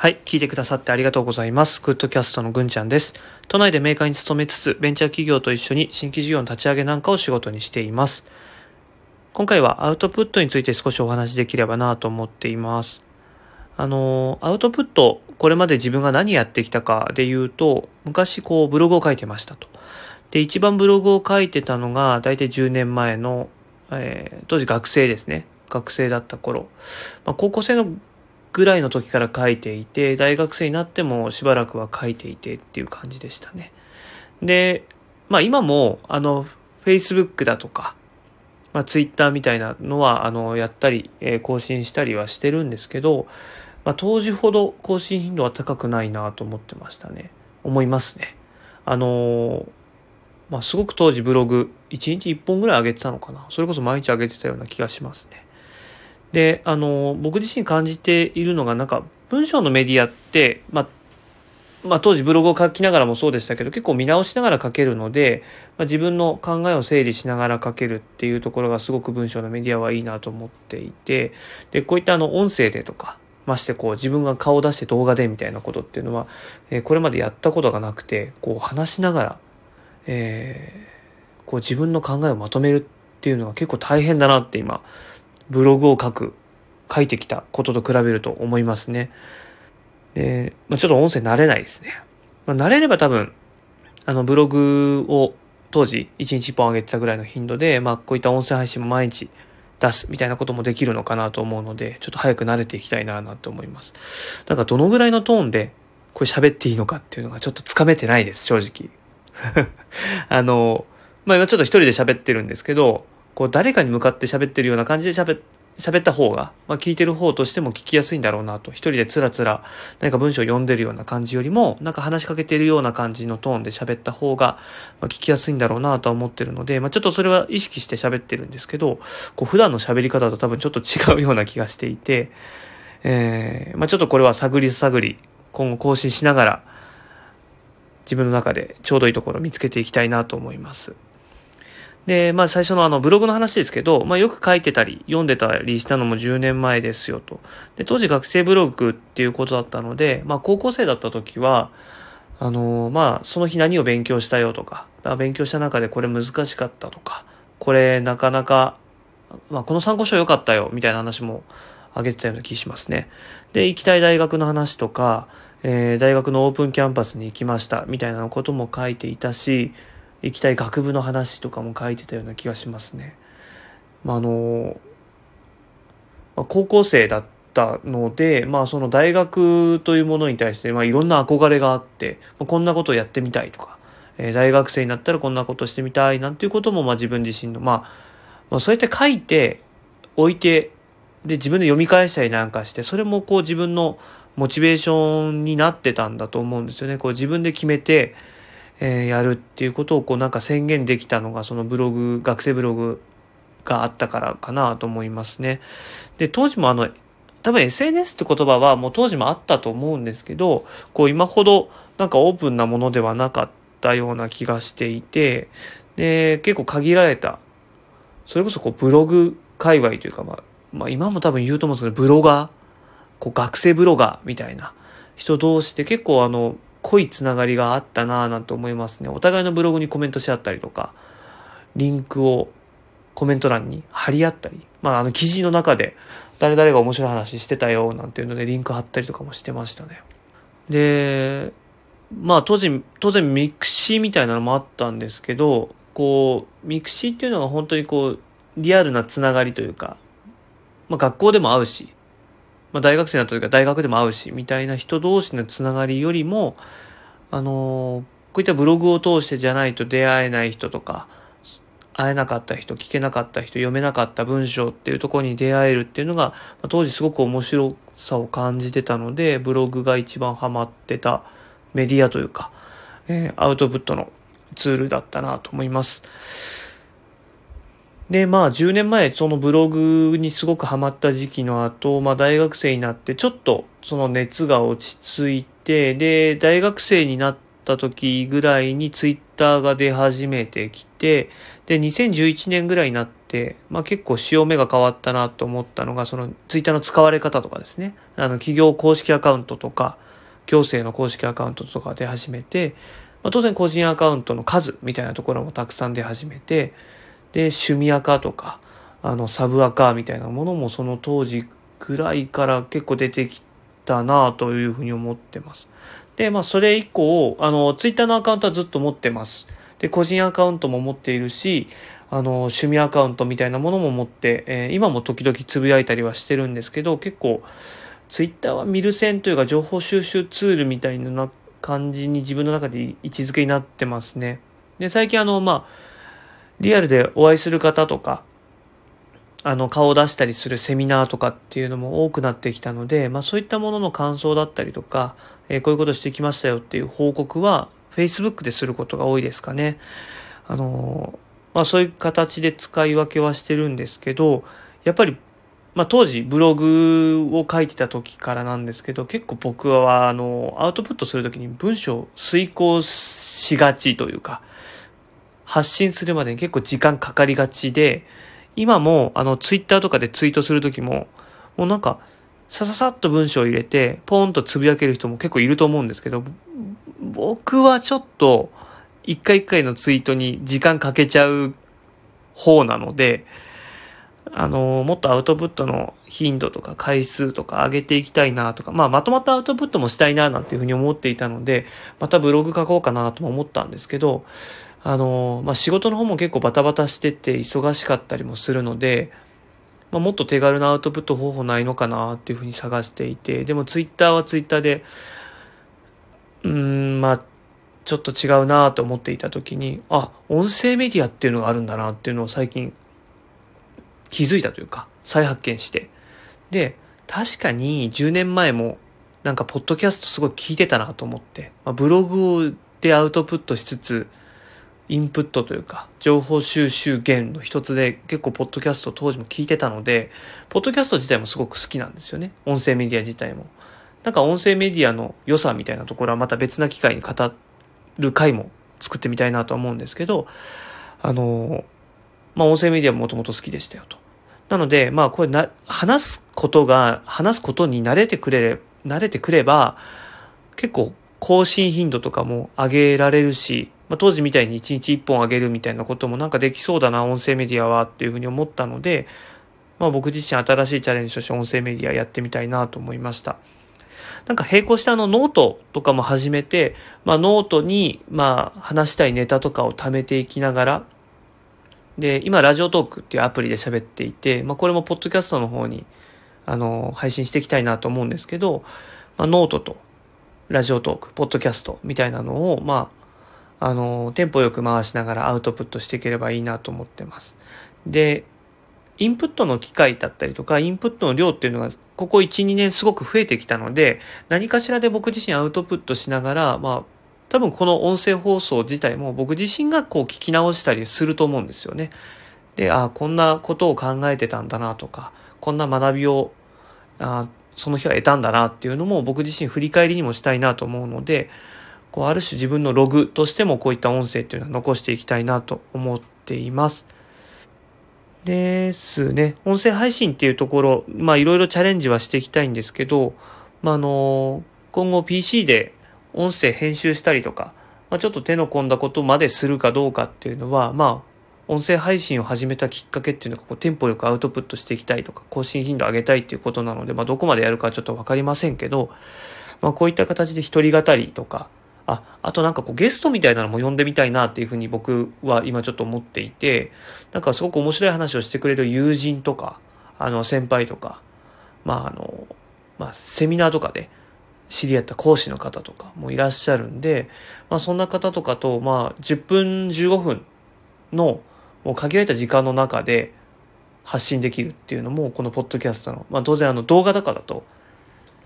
はい、聞いてくださってありがとうございます。グッドキャストのぐんちゃんです。都内でメーカーに勤めつつ、ベンチャー企業と一緒に新規事業の立ち上げなんかを仕事にしています。今回はアウトプットについて少しお話できればなと思っています。あの、アウトプット、これまで自分が何やってきたかで言うと、昔こうブログを書いてましたと。で、一番ブログを書いてたのが、大体10年前の、えー当時学生ですね。学生だった頃。まあ、高校生のぐらいの時から書いていて、大学生になってもしばらくは書いていてっていう感じでしたね。で、まあ今も、あの、Facebook だとか、まあ Twitter みたいなのは、あの、やったり、えー更新したりはしてるんですけど、まあ当時ほど更新頻度は高くないなと思ってましたね。思いますね。あのーまあすごく当時ブログ、1日1本ぐらい上げてたのかな。それこそ毎日上げてたような気がしますね。で、あの、僕自身感じているのが、なんか、文章のメディアって、まあ、まあ当時ブログを書きながらもそうでしたけど、結構見直しながら書けるので、まあ、自分の考えを整理しながら書けるっていうところがすごく文章のメディアはいいなと思っていて、で、こういったあの、音声でとか、ましてこう自分が顔を出して動画でみたいなことっていうのは、えーこれまでやったことがなくて、こう話しながら、えーこう自分の考えをまとめるっていうのが結構大変だなって今、ブログを書く、書いてきたことと比べると思いますね。で、まあ、ちょっと音声慣れないですね。まあ、慣れれば多分、あの、ブログを当時1日1本上げてたぐらいの頻度で、まあ、こういった音声配信も毎日出すみたいなこともできるのかなと思うので、ちょっと早く慣れていきたいななと思います。だからどのぐらいのトーンでこれ喋っていいのかっていうのがちょっとつかめてないです、正直。あの、まあ今ちょっと一人で喋ってるんですけど、こう誰かに向かって喋ってるような感じで喋喋った方が、まあ聞いてる方としても聞きやすいんだろうなと。一人でつらつら何か文章を読んでるような感じよりも、なんか話しかけてるような感じのトーンで喋った方が、まあ、聞きやすいんだろうなとは思ってるので、まあちょっとそれは意識して喋ってるんですけど、こう普段の喋り方と多分ちょっと違うような気がしていて、えー、まあちょっとこれは探り探り、今後更新しながら、自分の中でちょうどいいところを見つけていきたいなと思います。で、まあ最初のあのブログの話ですけど、まあよく書いてたり読んでたりしたのも10年前ですよと。で、当時学生ブログっていうことだったので、まあ高校生だった時は、あのまあその日何を勉強したよとか、あ勉強した中でこれ難しかったとか、これなかなか、まあこの参考書良かったよみたいな話もあげてたような気しますね。で、行きたい大学の話とか、えー大学のオープンキャンパスに行きましたみたいなことも書いていたし、行きたい学部の話とかも書いてたような気がしますね。まあ、あの、まあ高校生だったので、まあその大学というものに対して、まあいろんな憧れがあって、まあこんなことをやってみたいとか、えー大学生になったらこんなことしてみたいなんていうことも、まあ自分自身の、まあ、まあそうやって書いて、置いて、で自分で読み返したりなんかして、それもこう自分のモチベーションになってたんだと思うんですよね。こう自分で決めて、えーやるっていうことをこうなんか宣言できたのがそのブログ、学生ブログがあったからかなと思いますね。で、当時もあの、多分 SNS って言葉はもう当時もあったと思うんですけど、こう今ほどなんかオープンなものではなかったような気がしていて、で、結構限られた、それこそこうブログ界隈というかまあ、まあ今も多分言うと思うんですけど、ブロガー、こう学生ブロガーみたいな人同士で結構あの、濃いつながりがあったなぁなんて思いますね。お互いのブログにコメントし合ったりとか、リンクをコメント欄に貼り合ったり、まああの記事の中で誰々が面白い話してたよなんていうのでリンク貼ったりとかもしてましたね。で、まあ当時、当然 mixi みたいなのもあったんですけど、こう、 mixi っていうのが本当にこう、リアルなつながりというか、まあ学校でも会うし、まあ大学生になった時は大学でも会うし、みたいな人同士のつながりよりも、あのーこういったブログを通してじゃないと出会えない人とか、会えなかった人、聞けなかった人、読めなかった文章っていうところに出会えるっていうのが、ま当時すごく面白さを感じてたので、ブログが一番ハマってたメディアというか、えーアウトプットのツールだったなと思います。で、まあ10年前、そのブログにすごくハマった時期の後、まあ大学生になって、ちょっとその熱が落ち着いて、で、大学生になった時ぐらいにツイッターが出始めてきて、で、2011年ぐらいになって、まあ結構潮目が変わったなと思ったのが、そのツイッターの使われ方とかですね。あの、企業公式アカウントとか、行政の公式アカウントとか出始めて、まあ、当然個人アカウントの数みたいなところもたくさん出始めて、で、趣味アカとか、あの、サブアカみたいなものもその当時ぐらいから結構出てきたなというふうに思ってます。で、まあ、それ以降、あの、ツイッターのアカウントはずっと持ってます。で、個人アカウントも持っているし、あの、趣味アカウントみたいなものも持って、えー、今も時々つぶやいたりはしてるんですけど、結構、ツイッターは見る線というか情報収集ツールみたいな感じに自分の中で位置づけになってますね。で、最近あの、まあ、リアルでお会いする方とか、あの、顔を出したりするセミナーとかっていうのも多くなってきたので、まあそういったものの感想だったりとか、えー、こういうことしてきましたよっていう報告は、Facebook ですることが多いですかね。あのまあそういう形で使い分けはしてるんですけど、やっぱりまあ、当時ブログを書いてた時からなんですけど、結構僕はあの、アウトプットするときに文章を遂行しがちというか、発信するまでに結構時間かかりがちで、今もあの、ツイッターとかでツイートするときも、もうなんか、さささっと文章を入れて、ポーンとつぶやける人も結構いると思うんですけど、僕はちょっと、一回一回のツイートに時間かけちゃう方なので、あの、もっとアウトプットの頻度とか回数とか上げていきたいなとか、まあ、まとまったアウトプットもしたいななんていうふうに思っていたので、またブログ書こうかなとも思ったんですけど、あの、まあ、仕事の方も結構バタバタしてて忙しかったりもするので、まあ、もっと手軽なアウトプット方法ないのかなっていうふうに探していて、でもツイッターはツイッターで、うん、まあ、ちょっと違うなと思っていた時に、あ、音声メディアっていうのがあるんだなっていうのを最近気づいたというか、再発見して。で、確かに10年前もなんかポッドキャストすごい聞いてたなと思って、まあ、ブログでアウトプットしつつ、インプットというか、情報収集源の一つで結構ポッドキャスト当時も聞いてたので、ポッドキャスト自体もすごく好きなんですよね。音声メディア自体も。なんか音声メディアの良さみたいなところはまた別な機会に語る回も作ってみたいなと思うんですけど、あの、まあ音声メディアももともと好きでしたよと。なので、まあこれな、話すことが、話すことに慣れてくれれ、慣れてくれば、結構更新頻度とかも上げられるし、まあ、当時みたいに1日1本上げるみたいなこともなんかできそうだな、音声メディアはっていうふうに思ったので、まあ僕自身新しいチャレンジとして音声メディアやってみたいなと思いました。なんか並行してあのノートとかも始めて、まあノートにまあ話したいネタとかを貯めていきながら、で、今、 Radiotalk っていうアプリで喋っていて、まあ、これもポッドキャストの方に、あの、配信していきたいなと思うんですけど、まあ、ノートと、 Radiotalk、ポッドキャストみたいなのを、まあ、あの、テンポよく回しながらアウトプットしていければいいなと思ってます。で、インプットの機会だったりとか、インプットの量っていうのが、ここ1、2年すごく増えてきたので、何かしらで僕自身アウトプットしながら、まあ、多分この音声放送自体も僕自身がこう聞き直したりすると思うんですよね。で、ああ、こんなことを考えてたんだなとか、こんな学びを、あその日は得たんだなっていうのも僕自身振り返りにもしたいなと思うので、こうある種自分のログとしてもこういった音声っていうのは残していきたいなと思っています。ですね。音声配信っていうところ、まあいろいろチャレンジはしていきたいんですけど、まああの、今後 PC で音声編集したりとか、まあ、ちょっと手の込んだことまでするかどうかっていうのは、まあ、音声配信を始めたきっかけっていうのが、こう、テンポよくアウトプットしていきたいとか、更新頻度上げたいっていうことなので、まあ、どこまでやるかちょっとわかりませんけど、まあ、こういった形で一人語りとか、あ、あとなんかこうゲストみたいなのも呼んでみたいなっていうふうに僕は今ちょっと思っていて、なんかすごく面白い話をしてくれる友人とか、あの先輩とか、まああの、まあセミナーとかで、知り合った講師の方とかもいらっしゃるんで、まあそんな方とかと、まあ10分15分のもう限られた時間の中で発信できるっていうのも、このポッドキャストの、まあ当然あの動画とかだと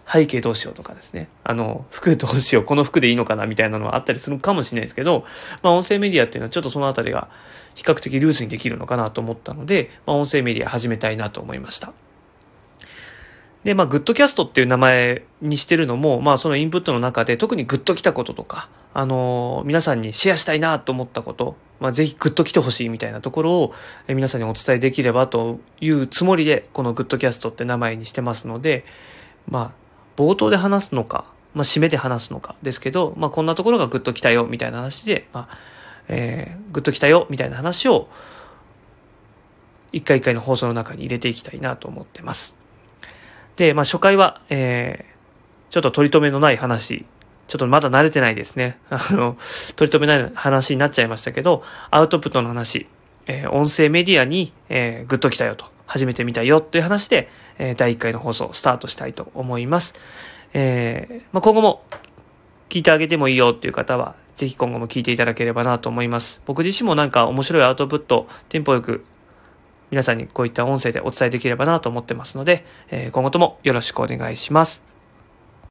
背景どうしようとかですね。あの、服どうしよう、この服でいいのかなみたいなのはあったりするかもしれないですけど、まあ音声メディアっていうのはちょっとそのあたりが比較的ルースにできるのかなと思ったので、まあ音声メディア始めたいなと思いました。で、まあ、グッドキャストっていう名前にしてるのも、まあ、そのインプットの中で特にグッと来たこととか、あのー皆さんにシェアしたいなと思ったこと、まあ、ぜひグッと来てほしいみたいなところを、え皆さんにお伝えできればというつもりで、このグッドキャストって名前にしてますので、まあ、冒頭で話すのか、まあ、締めで話すのかですけど、まあ、こんなところがグッと来たよ、みたいな話で、まあ、えー、グッと来たよ、みたいな話を、一回一回の放送の中に入れていきたいなと思ってます。で、まあ、初回は、えー、ちょっと取り留めのない話、ちょっとまだ慣れてないですね。あの、取り留めない話になっちゃいましたけど、アウトプットの話、えー音声メディアに、えーグッと来たよと、始めてみたよという話で、えー第1回の放送スタートしたいと思います。えーまあ、今後も聞いてあげてもいいよっていう方は、ぜひ今後も聞いていただければなと思います。僕自身もなんか面白いアウトプット、テンポよく皆さんにこういった音声でお伝えできればなと思ってますので、えー今後ともよろしくお願いします。